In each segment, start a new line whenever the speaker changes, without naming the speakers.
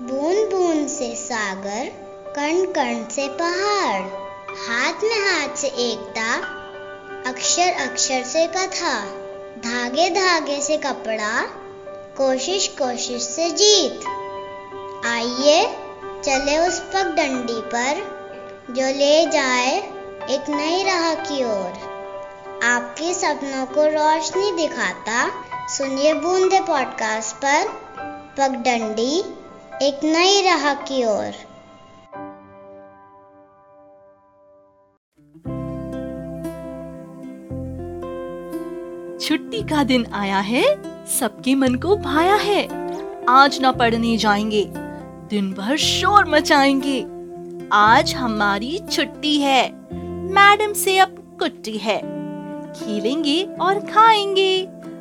बूंद बूंद से सागर कण कण से पहाड़, हाथ में हाथ से एकता अक्षर अक्षर से कथा धागे धागे से कपड़ा कोशिश कोशिश से जीत। आइए चले उस पगडंडी पर, जो ले जाए एक नई राह की ओर। आपके सपनों को रोशनी दिखाता, सुनिए बूंदे पॉडकास्ट पर, पगडंडी एक नई राह की ओर।
छुट्टी का दिन आया है, सबके मन को भाया है। आज ना पढ़ने जाएँगे, दिन भर शोर मचाएँगे। आज हमारी छुट्टी है, मैडम से अब कुट्टी है। खेलेंगे और खाएँगे,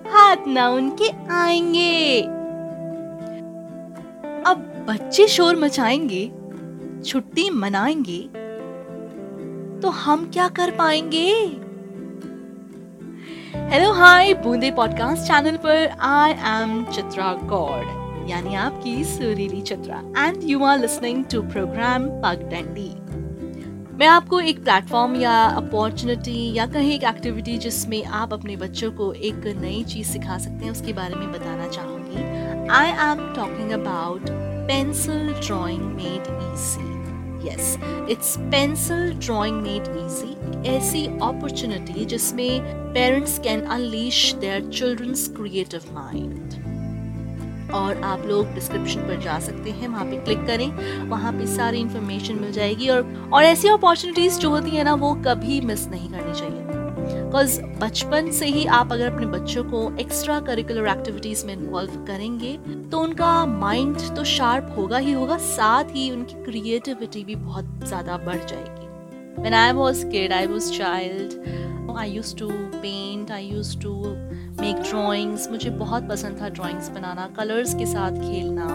हाथ ना उनके आएँगे। बच्चे शोर मचाएँगे, छुट्टी मनाएँगे तो हम क्या कर पाएँगे? हेलो हाय बूंदे पॉडकास्ट चैनल पर आई एम चित्रा गौड़ यानी आपकी सुरीली Chitra and you are listening to program Pagdandi मैं आपको एक प्लेटफॉर्म या अपॉर्चुनिटी या कहीं एक एक्टिविटी जिसमें आप अपने बच्चों को एक नई चीज़ सिखा सकते हैं, उसके बारे में बताना चाहूँगी. I am talking about pencil drawing made easy yes it's pencil drawing made easy ऐसी अपॉर्चुनिटी जिसमें parents can unleash their children's creative mind और आप लोग डिस्क्रिप्शन पर जा सकते हैं, वहाँ पे क्लिक करें, वहाँ पे सारी इन्फॉर्मेशन मिल जाएगी और और ऐसी अपॉर्चुनिटीज़ जो होती है ना, वो कभी मिस नहीं करनी चाहिए। बिकॉज़ बचपन से ही आप अगर अपने बच्चों को एक्स्ट्रा करिकुलर एक्टिविटीज़ में इन्वॉल्व करेंगे तो उनका माइंड तो शार्प होगा ही होगा साथ ही उनकी क्रिएटिविटी भी बहुत ज़्यादा बढ़ जाएगी When I was kid, I was child. I used to paint. I used to make drawings मुझे बहुत पसंद था ड्राइंग्स बनाना कलर्स के साथ खेलना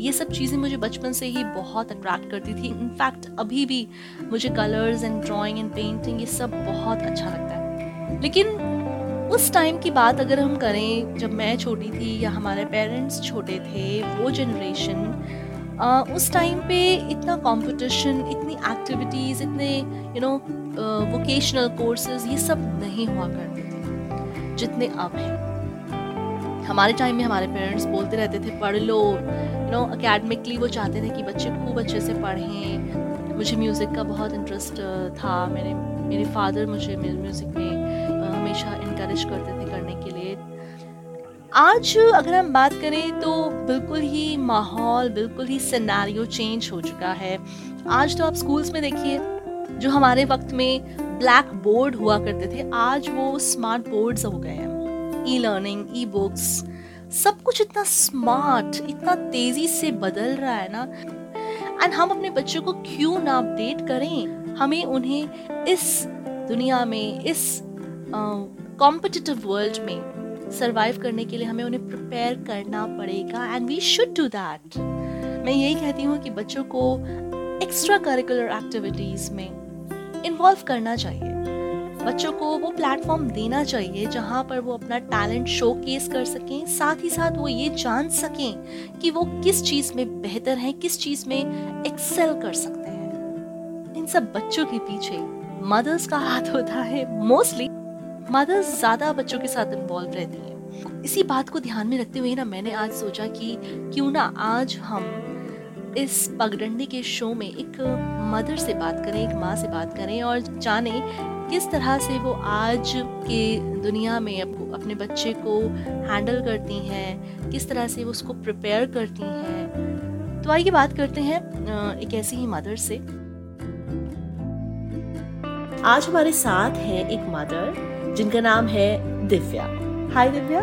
ये सब चीज़ें मुझे बचपन से ही बहुत अट्रैक्ट करती थी इनफैक्ट अभी भी मुझे colours and drawing and painting ये सब बहुत अच्छा लगता है लेकिन उस टाइम की बात अगर हम करें, जब मैं छोटी थी या हमारे पेरेंट्स छोटे थे, वो जनरेशन उस टाइम पे इतना कंपटीशन इतनी एक्टिविटीज़ इतने यू नो वोकेशनल कोर्सेज ये सब नहीं हुआ करते थे, जितने अब हैं। हमारे टाइम में हमारे पेरेंट्स बोलते रहते थे, पढ़ लो। यू नो अकेडमिकली वो चाहते थे कि बच्चे खूब अच्छे से पढ़ें। मुझे म्यूज़िक का बहुत इंटरेस्ट था। मेरे मेरे फादर मुझे म्यूज़िक में इनक्रेज करते थे करने के लिए। आज अगर हम बात करें तो बिल्कुल ही माहौल, बिल्कुल ही सिनेरियो चेंज हो चुका है। आज तो आप स्कूल्स में देखिए, जो हमारे वक्त में ब्लैक बोर्ड हुआ करते थे, आज वो स्मार्ट बोर्ड्स हो गए हैं। ई लर्निंग ई बुक्स सब कुछ इतना स्मार्ट इतना तेज़ी से बदल रहा है ना। एंड हम अपने बच्चों को क्यों ना अपडेट करें? हमें उन्हें इस दुनिया में, इस कॉम्पिटिटिव वर्ल्ड में सर्वाइव करने के लिए हमें उन्हें प्रिपेयर करना पड़ेगा and we should do that मैं यही कहती हूँ कि बच्चों को एक्स्ट्रा करिकुलर एक्टिविटीज़ में इन्वॉल्व करना चाहिए। बच्चों को वो प्लेटफॉर्म देना चाहिए जहाँ पर वो अपना टैलेंट शो केस कर सकें, साथ ही साथ वो ये जान सकें कि वो किस चीज़ में बेहतर हैं, किस चीज़ में एक्सेल कर सकते हैं। इन सब बच्चों के पीछे मदर्स का हाथ होता है मोस्टली मदर्स ज़्यादा बच्चों के साथ इन्वॉल्व रहती हैं। इसी बात को ध्यान में रखते हुए ना मैंने आज सोचा कि क्यों ना आज हम इस पगडंडी के शो में एक मदर से बात करें, एक माँ से बात करें और जाने किस तरह से वो आज के दुनिया में अपने बच्चे को हैंडल करती हैं, किस तरह से वो उसको प्रिपेयर करती हैं। तो आइए बात करते हैं एक ऐसी ही मदर से। आज हमारे साथ है एक मदर जिनका नाम है Divya. Hi Divya.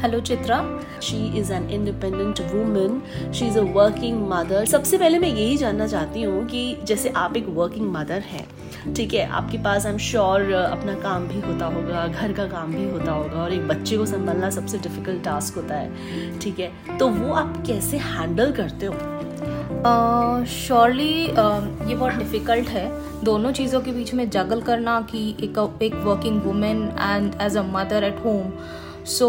Hello Chitra.
She is an independent women she is a working mother सबसे पहले मैं यही जानना चाहती हूँ कि जैसे आप एक वर्किंग मदर हैं ठीक है आपके पास आई एम श्योर अपना काम भी होता होगा घर का काम भी होता होगा और एक बच्चे को संभालना सबसे डिफ़िकल्ट टास्क होता है ठीक है? तो वो आप कैसे हैंडल करते हो?
श्योरली uh, uh, ये बहुत डिफ़िकल्ट है। दोनों चीज़ों के बीच में जगल करना कि एक एक working women and as a mother at home so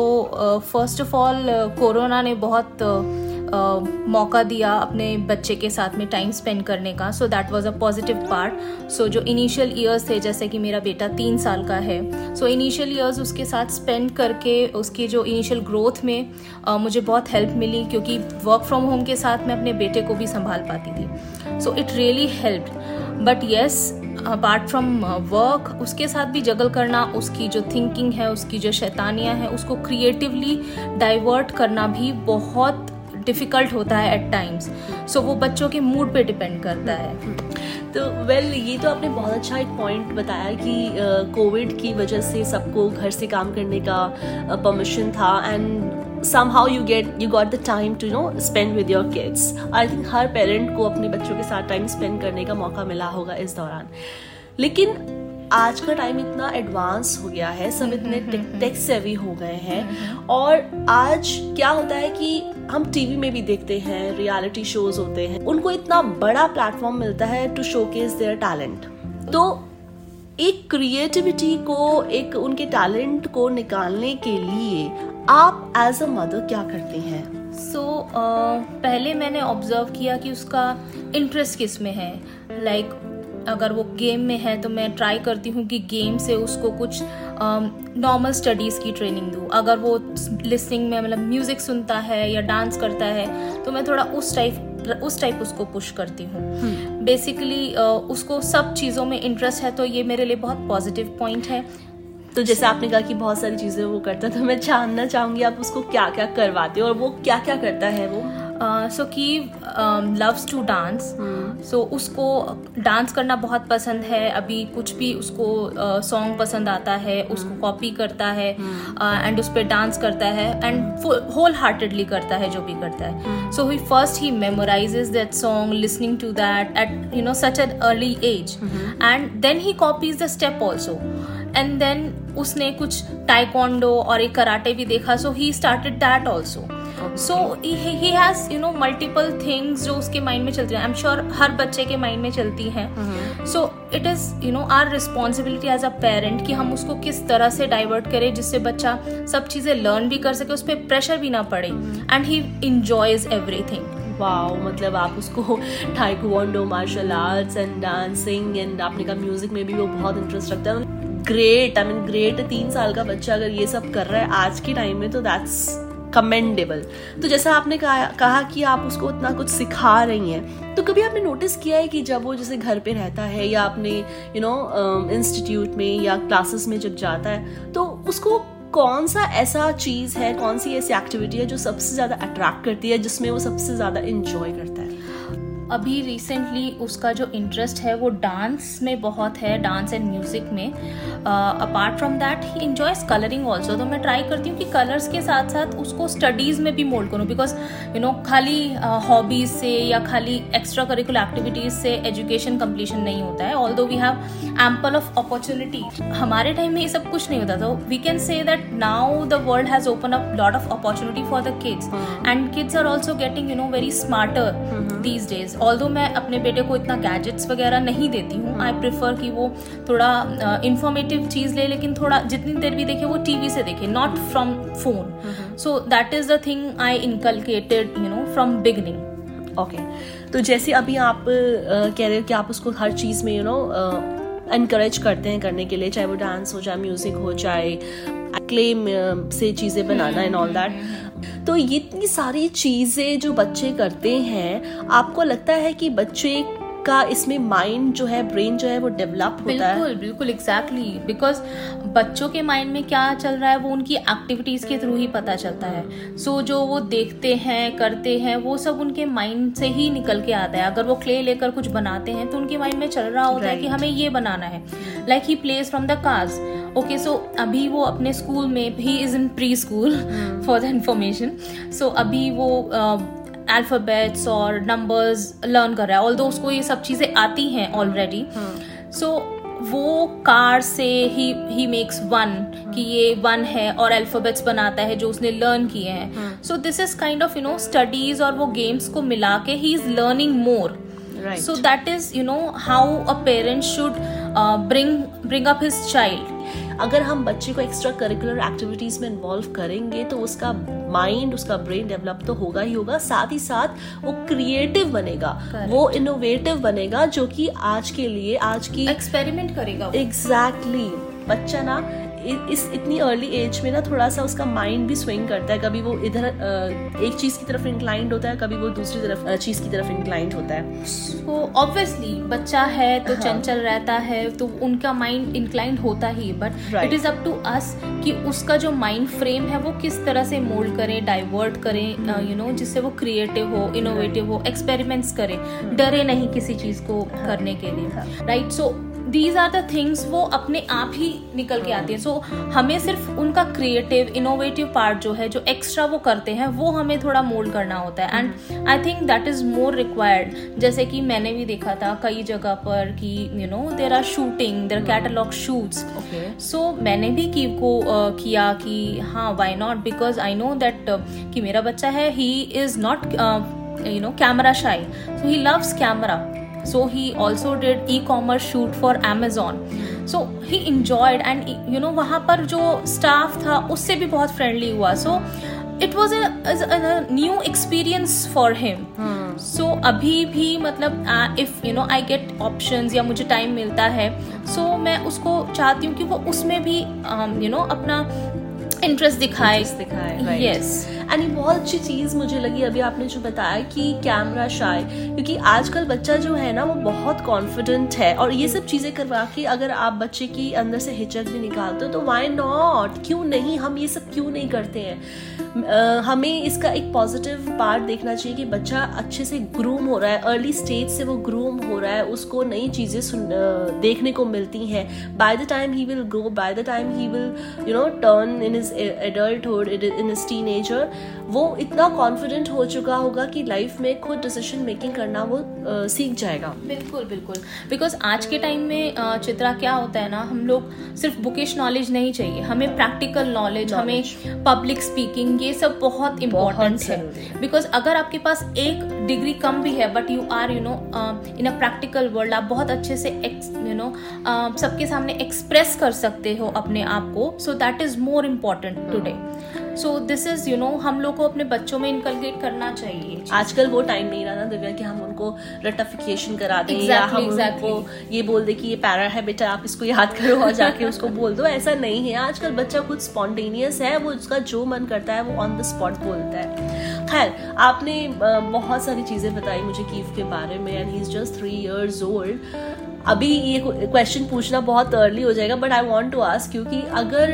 first of all corona ने बहुत uh, मौका दिया अपने बच्चे के साथ में टाइम स्पेंड करने का। So that was a positive part so जो इनिशियल ईयर्स थे जैसे कि मेरा बेटा तीन साल का है सो इनिशियल ईयर्स उसके साथ स्पेंड करके उसकी जो इनिशियल ग्रोथ में uh, मुझे बहुत हेल्प मिली क्योंकि वर्क फ्रॉम होम के साथ मैं अपने बेटे को भी संभाल पाती थी। So it really help but yes apart from work उसके साथ भी जगल करना, उसकी जो थिंकिंग है, उसकी जो शैतानियाँ हैं, उसको क्रिएटिवली डाइवर्ट करना भी बहुत डिफ़िकल्ट होता है एट टाइम्स सो वो बच्चों के मूड पे डिपेंड करता है.
तो वेल well, ये तो आपने बहुत अच्छा एक पॉइंट बताया कि कोविड uh, की वजह से सबको घर से काम करने का परमिशन uh, था and somehow you get you got the time to you know spend with your kids. I think हर पेरेंट को अपने बच्चों के साथ टाइम स्पेंड करने का मौका मिला होगा इस दौरान. लेकिन आज का टाइम इतना एडवांस हो गया है सब इतने टेक सेवी हो गए हैं और आज क्या होता है कि हम टीवी में भी देखते हैं रियलिटी शोज़ होते हैं उनको इतना बड़ा प्लेटफॉर्म मिलता है टू शोकेस देयर टैलेंट तो एक क्रिएटिविटी को एक उनके टैलेंट को निकालने के लिए आप एज अ मदर क्या करते हैं?
सो so, uh, पहले मैंने ऑब्ज़र्व किया कि उसका इंटरेस्ट किसमें है? लाइक like, अगर वो गेम में है तो मैं ट्राई करती हूँ कि गेम से उसको कुछ नॉर्मल स्टडीज़ की ट्रेनिंग दूँ। अगर वो लिसनिंग में मतलब म्यूज़िक सुनता है या डांस करता है तो मैं थोड़ा उस टाइप उस टाइप उसको पुश करती हूँ। बेसिकली हम्म। uh, उसको सब चीज़ों में इंटरेस्ट है तो ये मेरे लिए बहुत पॉजिटिव पॉइंट है।
तो जैसे आपने कहा कि बहुत सारी चीज़ें वो करता है तो मैं जानना चाहूँगी आप उसको क्या क्या करवाते हो और वो क्या क्या करता है वो?
सो की लव्स टू डांस सो उसको डांस करना बहुत पसंद है। अभी कुछ भी उसको सॉन्ग uh, पसंद आता है उसको कॉपी hmm. करता है एंड uh, उस पर डांस करता है एंड होल हार्टेडली करता है जो भी करता है। So he first he memorises that song listening to that at you know such an early age and then he copies the step also and then उसने कुछ टाइकोंडो और एक कराटे भी देखा so he started that also so he has you know multiple things जो उसके mind में चलती हैं। आई एम श्योर हर बच्चे के माइंड में चलती हैं। So it is you know our responsibility as a parent कि हम उसको किस तरह से डाइवर्ट करें जिससे बच्चा सब चीज़ें लर्न भी कर सके उस पर प्रेशर भी ना पड़े। And he enjoys everything
wow मतलब आप उसको taekwondo martial arts and dancing and आपने कहा म्यूज़िक में भी वो बहुत इंटरेस्ट रखता है। ग्रेट आई मीन ग्रेट तीन साल का बच्चा अगर ये सब कर रहा है आज के टाइम में तो दैट्स कमेंडेबल तो जैसा आपने कहा कहा कि आप उसको उतना कुछ सिखा रही हैं तो कभी आपने नोटिस किया है कि जब वो जैसे घर पे रहता है या अपने यू नो इंस्टीट्यूट में या क्लासेस में जब जाता है तो उसको कौन सा ऐसा चीज़ है, कौन सी ऐसी एक्टिविटी है जो सबसे ज़्यादा अट्रैक्ट करती है, जिसमें वो सबसे ज़्यादा इंजॉय करता है?
अभी रिसेंटली उसका जो इंटरेस्ट है वो डांस में बहुत है डांस एंड म्यूज़िक में। Apart from that he enjoys colouring also तो मैं ट्राई करती हूँ कि कलर्स के साथ साथ उसको स्टडीज़ में भी मोल्ड करूँ। बिकॉज़ यू नो खाली हॉबीज़ uh, से या खाली एक्स्ट्रा करिकुलर एक्टिविटीज़ से एजुकेशन कम्प्लीशन नहीं होता है। Although we have ample of opportunity हमारे टाइम में ये सब कुछ नहीं होता। तो we can say that now the world has open up lot of opportunity for the kids and kids are also getting you know very smarter these days all मैं अपने बेटे को इतना गैजेट्स वगैरह नहीं देती हूँ आई प्रिफर कि वो थोड़ा इंफॉर्मेटिव uh, चीज़ ले लेकिन थोड़ा जितनी देर भी देखे वो टीवी से देखे not from phone so that is the thing I inculcated you know from beginning
okay तो जैसे अभी आप uh, कह रहे हो कि आप उसको हर चीज़ में यू नो इनक्रेज करते हैं करने के लिए चाहे वो डांस हो चाहे म्यूज़िक हो चाहे क्लेम से चीज़ें बनाना एंड ऑल दैट तो ये इतनी सारी चीज़ें जो बच्चे करते हैं आपको लगता है कि बच्चे का इसमें माइंड जो है ब्रेन जो है वो डेवलप होता
है? बिल्कुल बिल्कुल एग्जैक्टली बिकॉज़ बच्चों के माइंड में क्या चल रहा है वो उनकी एक्टिविटीज़ के थ्रू ही पता चलता है. सो so, जो वो देखते हैं करते हैं वो सब उनके माइंड से ही निकल के आता है. अगर वो क्ले लेकर कुछ बनाते हैं तो उनके माइंड में चल रहा होता right. है कि हमें ये बनाना है. Like he plays from the cars okay so अभी वो अपने स्कूल में he is in pre school for the information so अभी वो अल्फ़ाबेट्स uh, और नंबर्स लर्न कर रहा है ऑल दो उसको ये सब चीज़ें आती हैं ऑलरेडी सो hmm. वो कार से ही ही मेक्स वन कि ये वन है और अल्फ़ाबेट्स बनाता है जो उसने लर्न किए हैं. So this is kind of you know studies और वो गेम्स को मिला के he is learning more so that is you know how a parent should bring bring up his child
अगर हम बच्चे को एक्स्ट्रा करिकुलर एक्टिविटीज़ में इन्वॉल्व करेंगे तो उसका माइंड उसका ब्रेन डेवलप तो होगा ही होगा साथ ही साथ वो क्रिएटिव बनेगा Correct. वो इनोवेटिव बनेगा जो कि आज के लिए आज की
एक्सपेरिमेंट करेगा
एग्जैक्टली exactly. बच्चा ना इस इतनी अर्ली एज में ना थोड़ा सा उसका माइंड भी स्विंग करता है। कभी वो इधर एक चीज़ की तरफ़ इंक्लाइंड होता है कभी वो दूसरी तरफ़ चीज़ की तरफ़ इंक्लाइंड होता है।
तो ऑब्वियसली बच्चा है तो हाँ. चंचल रहता है तो उनका माइंड इंक्लाइंड होता ही but it is up to us कि उसका जो माइंड फ्रेम है वो किस तरह से मोल्ड करें डाइवर्ट करें यू नो जिससे वो क्रिएटिव हो इनोवेटिव हो एक्सपेरिमेंट्स करें। हाँ। डरे नहीं किसी चीज़ को हाँ। करने के लिए। Right so these are the things वो अपने आप ही निकल के आती है। सो so, हमें सिर्फ़ उनका क्रिएटिव इनोवेटिव पार्ट जो है जो एक्स्ट्रा वो करते हैं वो हमें थोड़ा मोल्ड करना होता है। And I think that is more required जैसे कि मैंने भी देखा था कई जगह पर कि you know there are shooting their catalogue shoots so मैंने भी की को uh, किया कि हाँ why not because I know that कि मेरा बच्चा है he is not you know camera shy so he loves camera so he also did e-commerce shoot for amazon so he enjoyed and you know वहाँ पर जो staff था उससे भी बहुत friendly हुआ so it was a, a, a new experience for him hmm. so अभी भी मतलब uh, if you know I get options या मुझे time मिलता है so मैं उसको चाहती हूँ कि वो उसमें भी um, you know अपना इंटरेस्ट दिखाए
दिखाए यस एंड ये बहुत अच्छी चीज़ मुझे लगी, अभी आपने जो बताया कि कैमरा शाय क्योंकि आजकल बच्चा जो है ना, वो बहुत कॉन्फिडेंट है। और ये सब चीज़ें करवा के अगर आप बच्चे की अंदर से हिचक भी निकालते हो तो वाई नॉट क्यों नहीं? हम ये सब क्यों नहीं करते हैं? हमें इसका एक पॉजिटिव पार्ट देखना चाहिए कि बच्चा अच्छे से ग्रूम हो रहा है। अर्ली स्टेज से वो ग्रूम हो रहा है, उसको नई चीज़ें सुन देखने को मिलती हैं। By the time he will grow by the time he will you know turn in his adulthood in his teenager वो इतना कॉन्फिडेंट हो चुका होगा कि लाइफ में खुद डिसीज़न मेकिंग करना वो आ, सीख जाएगा।
बिल्कुल बिल्कुल। बिकॉज़ आज के टाइम में चित्रा क्या होता है ना हम लोग सिर्फ़ बुकिश नॉलेज नहीं चाहिए। हमें प्रैक्टिकल नॉलेज हमें पब्लिक स्पीकिंग ये सब बहुत इम्पोर्टेंट है। बिकॉज़ अगर आपके पास एक डिग्री कम भी है but you are you know in a practical world आप बहुत अच्छे से यू नो सबके सामने एक्सप्रेस कर सकते हो अपने आप को। So that is more important today so this is you know हम लोग को अपने बच्चों में इनकलकेट करना चाहिए।
आजकल वो टाइम नहीं रहा ना दिव्या कि हम उनको रटिफिकेशन करा दें exactly, या हम exactly. उनको ये बोल दे कि ये पैरा है बेटा आप इसको याद करो और जाके उसको बोल दो। ऐसा नहीं है। आजकल बच्चा खुद स्पॉन्टेनियस है वो उसका जो मन करता है वो ऑन द स्पॉट बोलता है। खैर आपने बहुत सारी चीज़ें बताई मुझे कीफ के बारे में and he is just three years old अभी ये क्वेश्चन पूछना बहुत अर्ली हो जाएगा but I want to ask क्योंकि अगर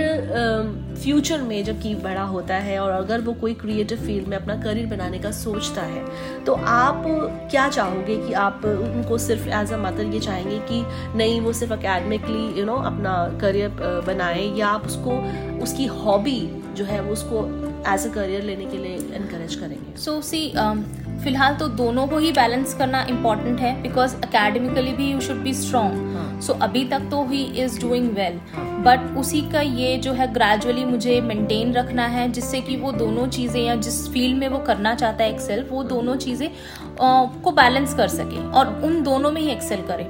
फ्यूचर um, में जब की बड़ा होता है और अगर वो कोई क्रिएटिव फ़ील्ड में अपना करियर बनाने का सोचता है तो आप क्या चाहोगे कि आप उनको सिर्फ़ एज अ मदर ये चाहेंगे कि नहीं वो सिर्फ़ अकेडमिकली यू नो अपना करियर बनाए या आप उसको उसकी हॉबी जो है वो उसको एज अ करियर लेने के लिए इनक्रेज करेंगे?
सो सी फ़िलहाल तो दोनों को ही बैलेंस करना इम्पोर्टेंट है बिकॉज़ अकेडमिकली भी you should be strong so अभी तक तो he is doing well but उसी का ये जो है ग्रेजुअली मुझे मेंटेन रखना है जिससे कि वो दोनों चीज़ें या जिस फ़ील्ड में वो करना चाहता है एक्सेल वो दोनों चीज़ें को बैलेंस कर सके और उन दोनों में ही एक्सेल करे।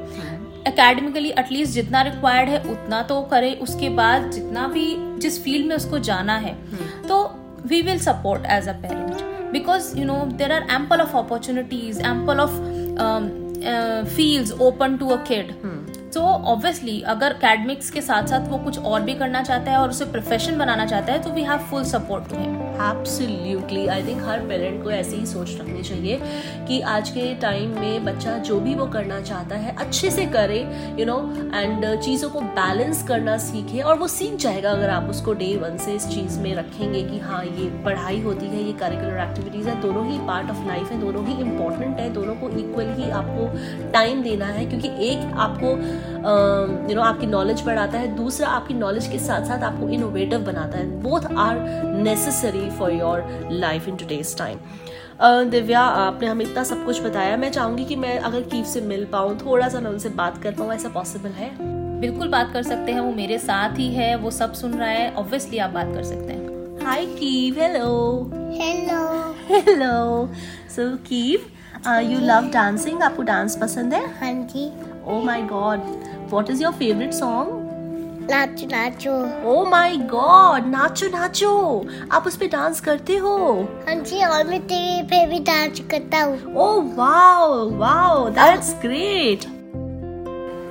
एकेडमिकली एटलीस्ट जितना रिक्वायर्ड है उतना तो करे। उसके बाद जितना भी जिस फ़ील्ड में उसको जाना है hmm. तो we will support as a parent because you know there are ample of opportunities ample of um, uh, fields open to a kid hmm. तो ऑब्वियसली अगर अकेडमिक्स के साथ साथ वो कुछ और भी करना चाहता है और उसे प्रोफेशन बनाना चाहता है तो we have full support to him
absolutely I think हर पेरेंट को ऐसी ही सोच रखनी चाहिए कि आज के टाइम में बच्चा जो भी वो करना चाहता है, अच्छे से करे यू नो एंड चीज़ों को बैलेंस करना सीखे और वो सीख जाएगा अगर आप उसको डे वन से इस चीज़ में रखेंगे कि हाँ ये पढ़ाई होती है, ये करिकुलर एक्टिविटीज़ है, दोनों ही पार्ट ऑफ़ लाइफ है, दोनों ही इंपॉर्टेंट है, दोनों को इक्वल ही आपको टाइम देना है क्योंकि एक आपको यू नो आपकी नॉलेज बढ़ाता है। दूसरा आपकी नॉलेज के साथ साथ आपको इनोवेटिव बनाता है। Both are necessary for your life in today's time Divya आपने हमें इतना सब कुछ बताया। मैं चाहूँगी कि मैं अगर कीफ से मिल पाऊँ थोड़ा सा मैं उनसे बात कर पाऊँ। ऐसा पॉसिबल है?
बिल्कुल बात कर सकते हैं। वो मेरे साथ ही है। वो सब सुन रहा है। ऑब्वियसली आप बात कर सकते हैं।
Hi Kyiv hello
hello
hello so Kyiv you love dancing आपको डांस पसंद है?
हाँ जी।
Oh my god. What is your favorite song?
नाचो नाचो
ओ माय गॉड नाचो नाचो आप उस पे डांस करते हो?
हाँ जी और मैं टीवी पे भी डांस करता हूँ।
ओ wow wow that's great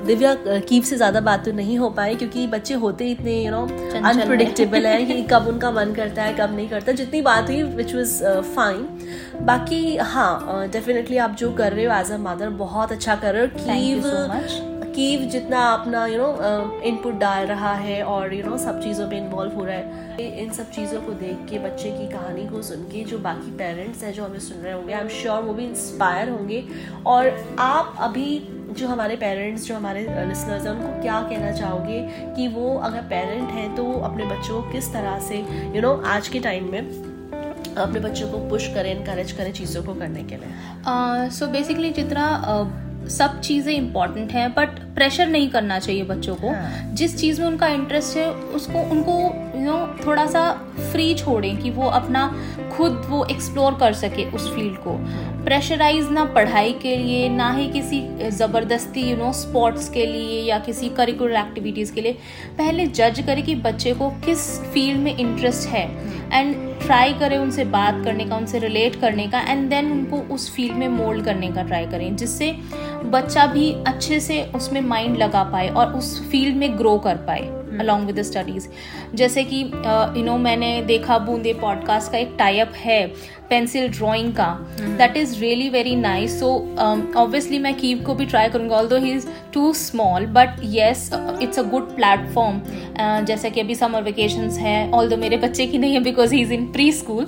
Divya Keev से ज़्यादा बात तो नहीं हो पाई क्योंकि बच्चे होते इतने यू नो अनप्रडिक्टेबल है कि कब उनका मन करता है कब नहीं करता। जितनी बात हुई विच वॉज़ फाइन बाकी हाँ डेफिनेटली आप जो कर रहे हो एज अ मदर बहुत अच्छा कर रहे हो। कीव कीव जितना अपना यू नो इनपुट डाल रहा है और यू you नो know, सब चीज़ों पे इन्वॉल्व हो रहा है इन सब चीज़ों को देख के बच्चे की कहानी को सुन के जो बाकी पेरेंट्स हैं जो हमें सुन रहे होंगे आई एम श्योर वो भी इंस्पायर होंगे। और आप अभी जो हमारे पेरेंट्स जो हमारे लिसनर्स हैं उनको क्या कहना चाहोगे कि वो अगर पेरेंट हैं तो अपने बच्चों को किस तरह से यू you नो know, आज के टाइम में अपने बच्चों को पुश करें इनकरेज करें चीज़ों को करने के लिए?
सो बेसिकली जितना सब चीज़ें इंपॉर्टेंट हैं बट प्रेशर नहीं करना चाहिए बच्चों को हाँ. जिस चीज़ में उनका इंटरेस्ट है उसको उनको यू नो थोड़ा सा फ्री छोड़ें कि वो अपना खुद वो एक्सप्लोर कर सके उस फ़ील्ड को प्रेशराइज ना पढ़ाई के लिए, ना ही किसी ज़बरदस्ती यू नो स्पोर्ट्स के लिए या किसी करिकुलर एक्टिविटीज़ के लिए। पहले जज करें कि बच्चे को किस फ़ील्ड में इंटरेस्ट है एंड ट्राई करें उनसे बात करने का, उनसे रिलेट करने का एंड देन उनको उस फ़ील्ड में मोल्ड करने का ट्राई करें, जिससे बच्चा भी अच्छे से उसमें माइंड लगा पाए और उस फ़ील्ड में ग्रो कर पाए। अलॉन्ग विद द स्टडीज़ जैसे कि यू नो मैंने देखा बूंदे पॉडकास्ट का एक टाइप है पेंसिल ड्राइंग का। That is really very nice so obviously मैं कीव को भी ट्राई करूँगा although he is too small but yes it's a good platform जैसे कि अभी समर वेकेशन है ऑल दो मेरे बच्चे की नहीं है because he is in pre school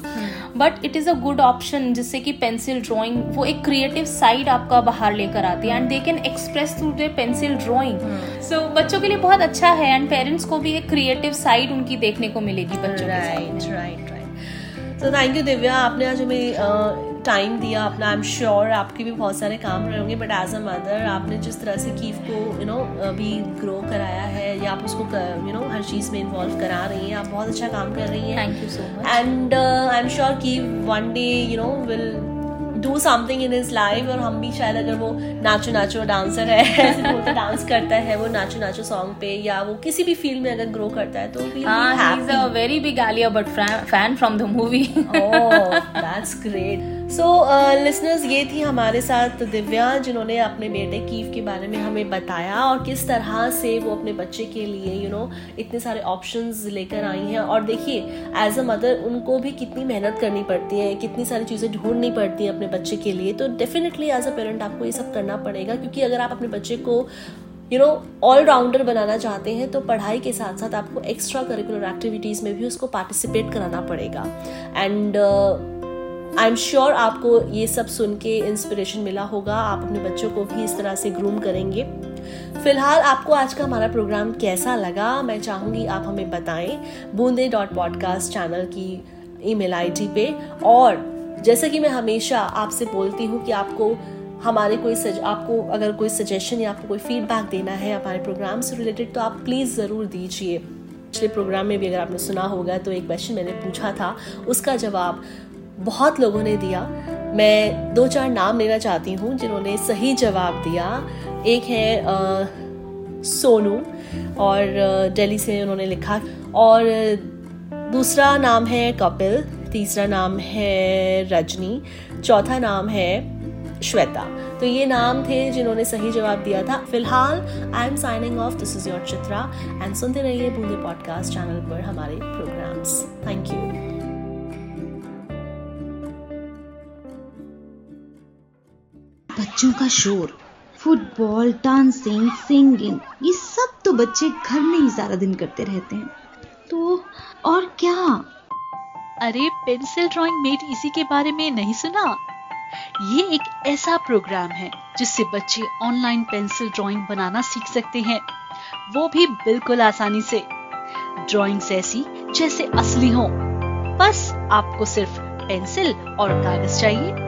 but it is a good option जिससे कि पेंसिल ड्राइंग वो एक क्रिएटिव साइड आपका बाहर लेकर आती है and they can express through their pencil drawing so बच्चों के लिए बहुत अच्छा है एंड पेरेंट्स को भी एक क्रिएटिव साइड उनकी देखने को मिलेगी बच्चों
right right right so thank you Divya आपने आज हमें टाइम दिया अपना आई एम श्योर आपके भी बहुत सारे काम रहे होंगे बट एज अ मदर आपने जिस तरह से कीफ को यू नो अभी ग्रो कराया है या आप उसको यू नो हर चीज़ में इन्वॉल्व करा रही हैं आप बहुत अच्छा काम कर रही हैं।
Thank you so much
and I am sure की one day you know will do something in his life और हम भी शायद अगर वो नाचो नाचो डांसर है बोलते डांस करता है वो नाचो नाचो सॉन्ग पे या वो किसी भी फ़ील्ड में अगर ग्रो करता है तो
very big Alia but fan from the movie
that's great so so, listeners uh, ये थी हमारे साथ दिव्या जिन्होंने अपने बेटे कीव के बारे में हमें बताया और किस तरह से वो अपने बच्चे के लिए यू you नो know, इतने सारे ऑप्शंस लेकर आई हैं। और देखिए एज अ मदर उनको भी कितनी मेहनत करनी पड़ती है कितनी सारी चीज़ें ढूंढनी पड़ती हैं अपने बच्चे के लिए। तो डेफिनेटली एज अ पेरेंट आपको ये सब करना पड़ेगा क्योंकि अगर आप अपने बच्चे को यू नो ऑलराउंडर बनाना चाहते हैं तो पढ़ाई के साथ साथ आपको एक्स्ट्रा करिकुलर एक्टिविटीज़ में भी उसको पार्टिसिपेट कराना पड़ेगा। एंड आई एम श्योर आपको ये सब सुन के इंस्पिरेशन मिला होगा। आप अपने बच्चों को भी इस तरह से ग्रूम करेंगे। फ़िलहाल आपको आज का हमारा प्रोग्राम कैसा लगा? मैं चाहूँगी आप हमें बताएँ बूंदे डॉट पॉडकास्ट चैनल की ईमेल आईडी पे। और जैसे कि मैं हमेशा आपसे बोलती हूँ कि आपको हमारे कोई सज, आपको अगर कोई सजेशन या आपको कोई फीडबैक देना है हमारे प्रोग्राम से रिलेटेड तो आप प्लीज़ ज़रूर दीजिए। पिछले प्रोग्राम में भी अगर आपने सुना होगा तो एक क्वेश्चन मैंने पूछा था, उसका जवाब बहुत लोगों ने दिया। मैं दो चार नाम लेना चाहती हूँ जिन्होंने सही जवाब दिया। एक है आ, सोनू और दिल्ली से उन्होंने लिखा। और दूसरा नाम है कपिल तीसरा नाम है रजनी चौथा नाम है श्वेता। तो ये नाम थे जिन्होंने सही जवाब दिया था। फ़िलहाल I am signing off this is your Chitra and सुनते रहिए बूंदे पॉडकास्ट चैनल पर हमारे प्रोग्राम्स थैंक यू
बच्चों का शोर, फुटबॉल, डांसिंग, सिंगिंग, ये सब तो बच्चे घर में ही सारा दिन करते रहते हैं। तो और क्या?
अरे, पेंसिल ड्राइंग मेड इसी के बारे में नहीं सुना? ये एक ऐसा प्रोग्राम है जिससे बच्चे ऑनलाइन पेंसिल ड्राइंग बनाना सीख सकते हैं। वो भी बिल्कुल आसानी से। ड्राइंग्स ऐसी जैसे असली हो। बस आपको सिर्फ़ पेंसिल और कागज़ चाहिए।